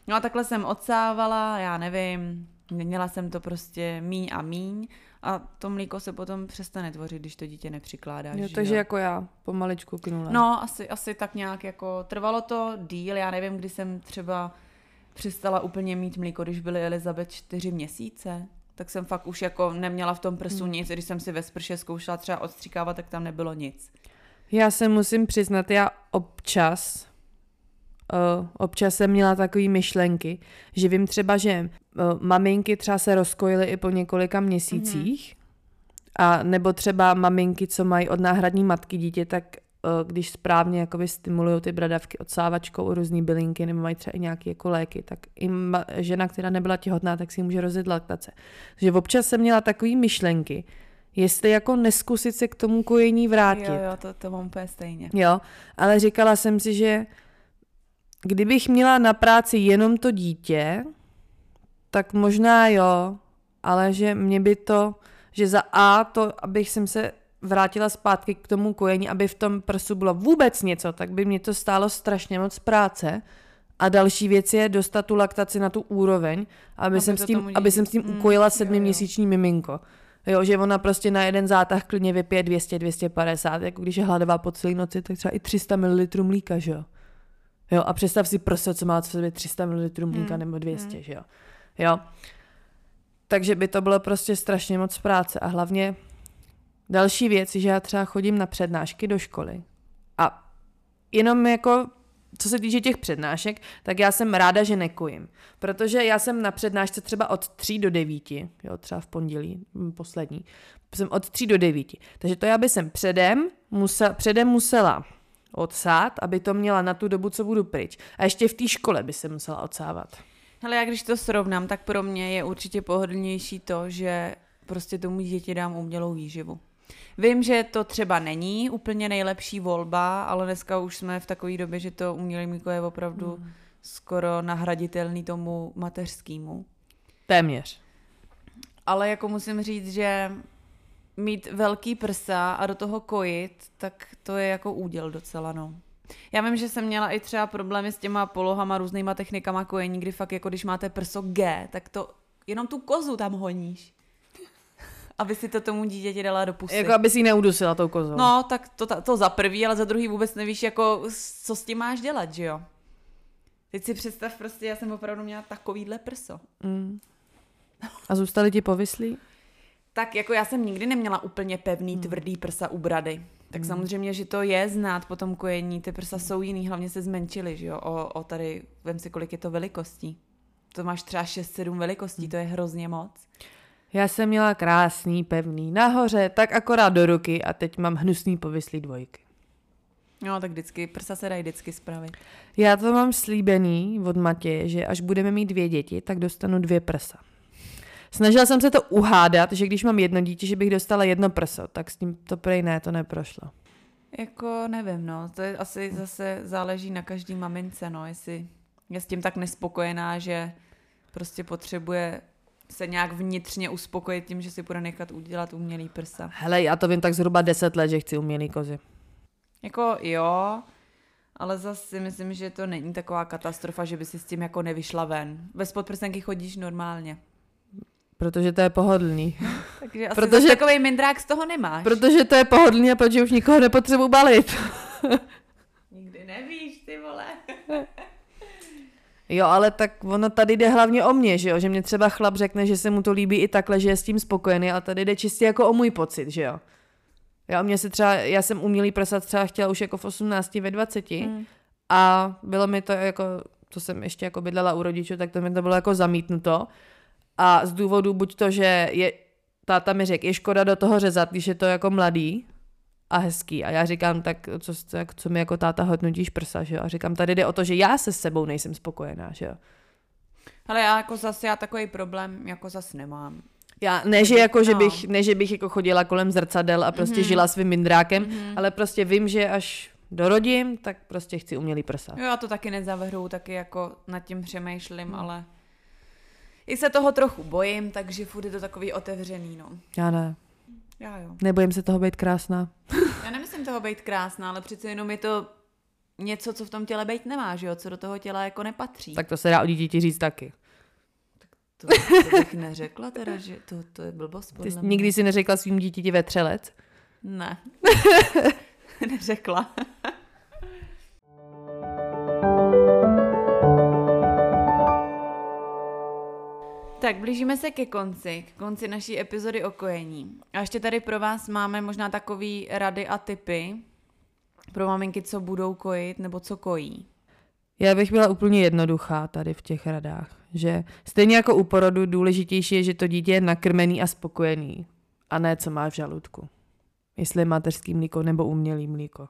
No a takhle jsem odsávala, já nevím, měla jsem to prostě míň a míň a to mlíko se potom přestane tvořit, když to dítě nepřikládá. Jo, takže jo? jako já, pomaličku knula. No, asi, asi tak nějak jako, trvalo to díl, já nevím, kdy jsem třeba přestala úplně mít mlíko, když byly Elizabeth čtyři měsíce, tak jsem fakt už jako neměla v tom prsu hmm. nic, když jsem si ve sprše zkoušela třeba odstříkávat, tak tam nebylo nic. Já se musím přiznat, já občas uh, občas jsem měla takové myšlenky, že vím třeba, že uh, maminky třeba se rozkojily i po několika měsících, mm-hmm. a nebo třeba maminky, co mají od náhradní matky dítě, tak uh, když správně jakoby stimulují ty bradavky odsávačkou, různé bylinky, nebo mají třeba i nějaké jako léky, tak i ma- žena, která nebyla těhotná, tak si může rozjet laktace. Takže občas jsem měla takové myšlenky, jestli jako neskusit se k tomu kojení vrátit. Jo, jo, to, to mám úplně stejně. Jo, ale říkala jsem si, že kdybych měla na práci jenom to dítě, tak možná jo, ale že mě by to, že za A to, abych jsem se vrátila zpátky k tomu kojení, aby v tom prsu bylo vůbec něco, tak by mě to stálo strašně moc práce. A další věc je dostat tu laktaci na tu úroveň, aby, aby, jsem, s tím, aby jsem s tím mm, ukojila sedmiměsíční miminko. Jo, že ona prostě na jeden zátah klidně vypije 200, 250, jako když je hladová po celé noci, tak třeba i 300 ml mlíka, že jo. Jo, a představ si prostě, co má v sobě 300 ml mlíka hmm. nebo 200, hmm. že jo. Jo. Takže by to bylo prostě strašně moc práce a hlavně další věc, že já třeba chodím na přednášky do školy a jenom jako co se týče těch přednášek, tak já jsem ráda, že nekojím. Protože já jsem na přednášce třeba od 3 do 9, jo, třeba v pondělí, hm, poslední, jsem od 3 do 9. Takže to já bych jsem předem, musel, předem musela odsát, aby to měla na tu dobu, co budu pryč. A ještě v té škole by se musela odsávat. Ale já když to srovnám, tak pro mě je určitě pohodlnější to, že prostě tomu děti dám umělou výživu. Vím, že to třeba není úplně nejlepší volba, ale dneska už jsme v takové době, že to umělé mlíko je opravdu mm. skoro nahraditelný tomu mateřskému. Téměř. Ale jako musím říct, že mít velký prsa a do toho kojit, tak to je jako úděl docela, no. Já vím, že jsem měla i třeba problémy s těma polohama, různýma technikama kojení, kdy fakt jako když máte prso G, tak to jenom tu kozu tam honíš. Aby si to tomu dítěti dala do pusy. Jako aby si ji neudusila tou kozou. No, tak to, to za prvý, ale za druhý vůbec nevíš, jako, co s tím máš dělat, že jo? Teď si představ prostě, já jsem opravdu měla takovýhle prso. Mm. A zůstali ti povyslí? Tak jako já jsem nikdy neměla úplně pevný, hmm. tvrdý prsa u brady. Tak hmm. samozřejmě, že to je znát po tom kojení, ty prsa jsou jiný, hlavně se zmenšily, že jo, o, o tady, vem si, kolik je to velikostí. To máš třeba 6-7 velikostí, hmm. to je hrozně moc. Já jsem měla krásný, pevný, nahoře, tak akorát do ruky a teď mám hnusný povyslý dvojky. No, tak vždycky, prsa se dají vždycky spravit. Já to mám slíbený od Matě, že až budeme mít dvě děti, tak dostanu dvě prsa. Snažila jsem se to uhádat, že když mám jedno dítě, že bych dostala jedno prso, tak s tím to prej ne, to neprošlo. Jako nevím, no, to je asi zase záleží na každý mamince, no, jestli je s tím tak nespokojená, že prostě potřebuje se nějak vnitřně uspokojit tím, že si bude nechat udělat umělý prsa. Hele, já to vím tak zhruba deset let, že chci umělý kozy. Jako jo, ale zase si myslím, že to není taková katastrofa, že by si s tím jako nevyšla ven. Bez podprsenky chodíš normálně. Protože to je pohodlný. Takže asi protože, takový mindrák z toho nemáš. Protože to je pohodlný a protože už nikoho nepotřebuji balit. Nikdy nevíš, ty vole. Jo, ale tak ono tady jde hlavně o mě, že jo? Že mě třeba chlap řekne, že se mu to líbí i takhle, že je s tím spokojený, ale tady jde čistě jako o můj pocit, že jo? Jo, mě se třeba, já jsem umělý prasat třeba chtěla už jako v 18, ve 20 mm. a bylo mi to jako to jsem ještě jako bydlela u rodičů, tak to mi to bylo jako zamítnuto. A z důvodu buď to, že je, táta mi řekl, je škoda do toho řezat, když je to jako mladý a hezký. A já říkám, tak co, tak co mi jako táta hodnotíš prsa, že jo? A říkám, tady jde o to, že já se s sebou nejsem spokojená, že jo? Ale já jako zase, já takový problém jako zase nemám. Já, ne, že jako, no. že bych, ne, že bych jako chodila kolem zrcadel a prostě mm-hmm. žila svým mindrákem, mm-hmm. ale prostě vím, že až dorodím, tak prostě chci umělý prsa. Jo, já to taky nezavrhu, taky jako nad tím přemýšlím, mm. ale i se toho trochu bojím, takže furt je to takový otevřený, no. Já ne. Já jo. Nebojím se toho být krásná. Já nemyslím toho být krásná, ale přece jenom je to něco, co v tom těle být nemá, že jo? Co do toho těla jako nepatří. Tak to se dá o dítěti říct taky. To, to bych neřekla teda, že to, to je blbost podle Ty mě. nikdy si neřekla svým dítěti vetřelec? Ne. neřekla. Tak blížíme se ke konci, k konci naší epizody o kojení. A ještě tady pro vás máme možná takový rady a typy pro maminky, co budou kojit nebo co kojí. Já bych byla úplně jednoduchá tady v těch radách, že stejně jako u porodu důležitější je, že to dítě je nakrmený a spokojený a ne co má v žaludku. Jestli je mateřský mlíko nebo umělý mlíko.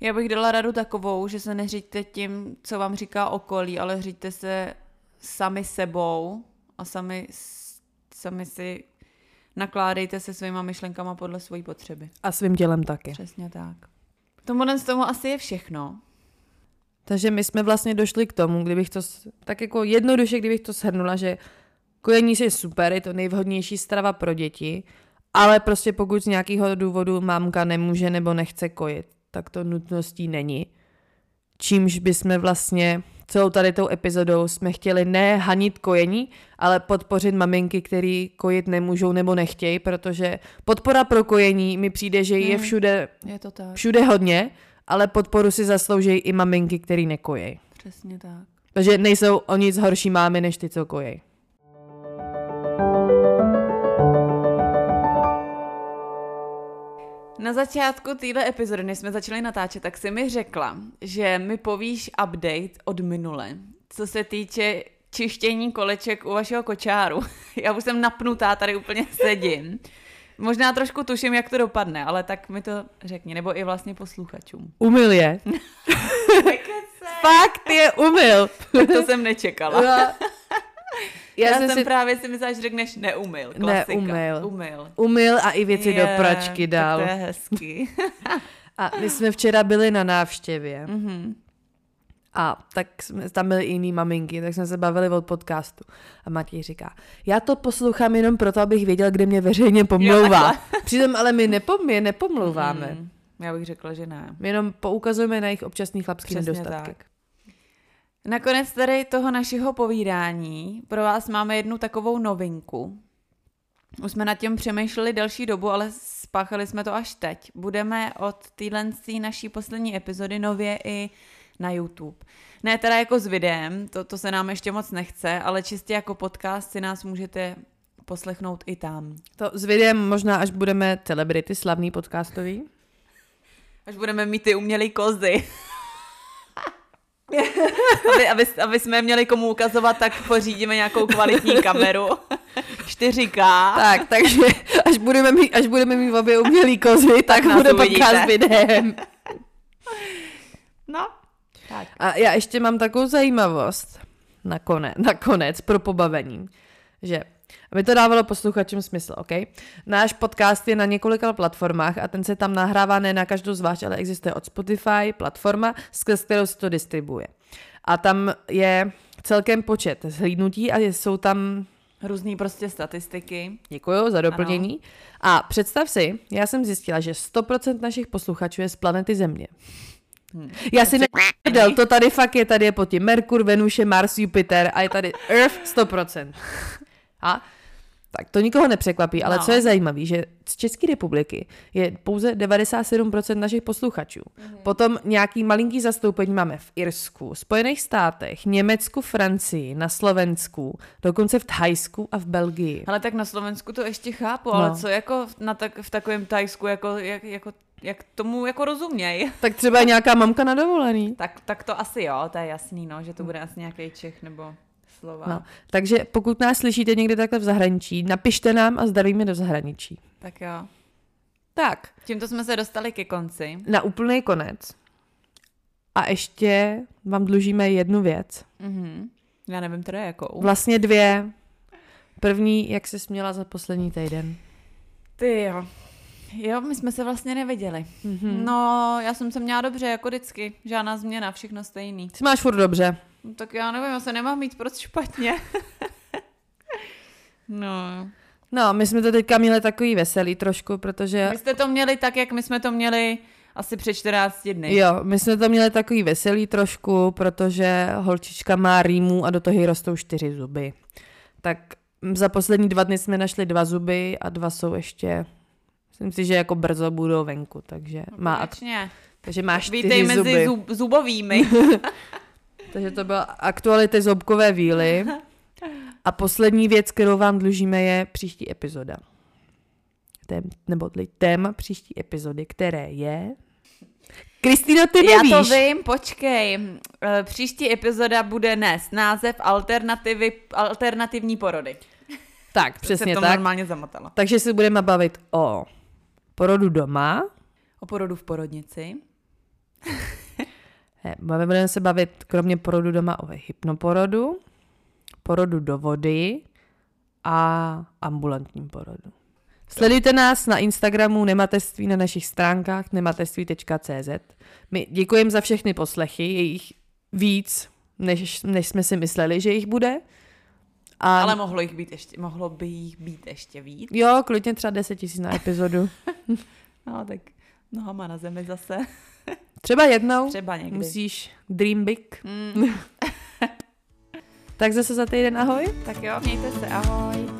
Já bych dala radu takovou, že se neříďte tím, co vám říká okolí, ale říďte se sami sebou a sami, sami si nakládejte se svýma myšlenkama podle své potřeby. A svým tělem taky. Přesně tak. Tomu z tomu asi je všechno. Takže my jsme vlastně došli k tomu, kdybych to, tak jako jednoduše, kdybych to shrnula, že kojení je super, je to nejvhodnější strava pro děti, ale prostě pokud z nějakého důvodu mámka nemůže nebo nechce kojit, tak to nutností není. Čímž bychom vlastně celou tady tou epizodou jsme chtěli ne hanit kojení, ale podpořit maminky, který kojit nemůžou nebo nechtějí, protože podpora pro kojení mi přijde, že je hmm. všude, je to tak. všude hodně, ale podporu si zaslouží i maminky, který nekojejí. Přesně tak. Takže nejsou o nic horší mámy, než ty, co kojejí. Na začátku téhle epizody, než jsme začali natáčet, tak si mi řekla, že mi povíš update od minule, co se týče čištění koleček u vašeho kočáru. Já už jsem napnutá, tady úplně sedím. Možná trošku tuším, jak to dopadne, ale tak mi to řekni, nebo i vlastně posluchačům. Umyl je. Fakt je umyl. tak to jsem nečekala. Já, Já jsem si... právě si myslela, že řekneš neumyl. Klasika. Neumyl. Umyl. Umyl a i věci je, do pračky dal. to je hezký. a my jsme včera byli na návštěvě. Mm-hmm. A tak jsme, tam byly i jiný maminky, tak jsme se bavili od podcastu. A Matěj říká, já to poslouchám jenom proto, abych věděl, kde mě veřejně pomlouvá. Přitom ale my, nepom, my nepomlouváme. Mm, já bych řekla, že ne. My jenom poukazujeme na jejich občasný chlapský Přesně nedostatky. Tak. Nakonec tady toho našeho povídání pro vás máme jednu takovou novinku. Už jsme nad tím přemýšleli delší dobu, ale spáchali jsme to až teď. Budeme od téhle naší poslední epizody nově i na YouTube. Ne teda jako s videem, to, to se nám ještě moc nechce, ale čistě jako podcast si nás můžete poslechnout i tam. To s videem možná, až budeme celebrity slavný podcastový. Až budeme mít ty umělý kozy. aby, aby, aby jsme měli komu ukazovat, tak pořídíme nějakou kvalitní kameru. 4K. Tak, takže až budeme mít, až budeme mít obě umělý kozy, tak, tak bude podcast s videem. No, tak. A já ještě mám takovou zajímavost nakonec, nakonec pro pobavení, že aby to dávalo posluchačům smysl, OK? Náš podcast je na několika platformách a ten se tam nahrává ne na každou zvlášť, ale existuje od Spotify platforma, skrz kterou se to distribuje. A tam je celkem počet zhlídnutí a jsou tam Různý prostě statistiky. Děkuji za doplnění. Ano. A představ si, já jsem zjistila, že 100% našich posluchačů je z planety Země. Hmm. Já si nevěděl, to tady fakt je, tady je pod tím Merkur, Venuše, Mars, Jupiter a je tady Earth 100%. A Tak to nikoho nepřekvapí, ale No. co je zajímavé, že z České republiky je pouze 97% našich posluchačů. Mhm. Potom nějaký malinký zastoupení máme v Irsku, Spojených státech, Německu, Francii, na Slovensku, dokonce v Thajsku a v Belgii. Ale tak na Slovensku to ještě chápu, No. ale co jako v- na tak, v takovém Tajsku, jako, jak, jako, jak tomu jako rozuměj? Tak třeba nějaká mamka na dovolený. Tak, tak to asi jo, to je jasný, no, že to bude asi nějaký Čech nebo Slova. No. Takže pokud nás slyšíte někde takhle v zahraničí, napište nám a zdarujme do zahraničí. Tak jo. Tak, Tímto jsme se dostali ke konci. na úplný konec. A ještě vám dlužíme jednu věc. Mhm. Já nevím teda jakou. Vlastně dvě. První, jak se směla za poslední týden. Ty jo. Jo, my jsme se vlastně neviděli. Mhm. No, já jsem se měla dobře, jako vždycky. Žádná změna, všechno stejný. Ty máš furt dobře. No, tak já nevím, já se nemám mít proč špatně. no. No, my jsme to teďka měli takový veselý trošku, protože... Vy jste to měli tak, jak my jsme to měli asi před 14 dny. Jo, my jsme to měli takový veselý trošku, protože holčička má rýmu a do toho jí rostou čtyři zuby. Tak za poslední dva dny jsme našli dva zuby a dva jsou ještě, myslím si, že jako brzo budou venku, takže má, Konečně. takže má čtyři Vítej zuby. mezi zub, zubovými. Takže to byla aktuality zobkové víly. A poslední věc, kterou vám dlužíme, je příští epizoda. Tém, nebo téma příští epizody, které je... Kristýno, ty Já nevíš. to vím, počkej. Eh, Příští epizoda bude nést název alternativy, alternativní porody. Tak, přesně to tak. normálně zamotala. Takže se budeme bavit o porodu doma. O porodu v porodnici. Ne, Budeme se bavit kromě porodu doma o hypnoporodu, porodu do vody a ambulantním porodu. Sledujte nás na Instagramu Nemateství na našich stránkách nemateství.cz. My děkujeme za všechny poslechy, je jich víc, než, než jsme si mysleli, že jich bude. A Ale mohlo, jich být ještě, mohlo by jich být ještě víc. jo, klidně třeba 10 tisíc na epizodu. No tak nohama na zemi zase. Třeba jednou Třeba někdy. musíš dream big. Mm, Tak zase za týden ahoj. tak jo, mějte se, ahoj.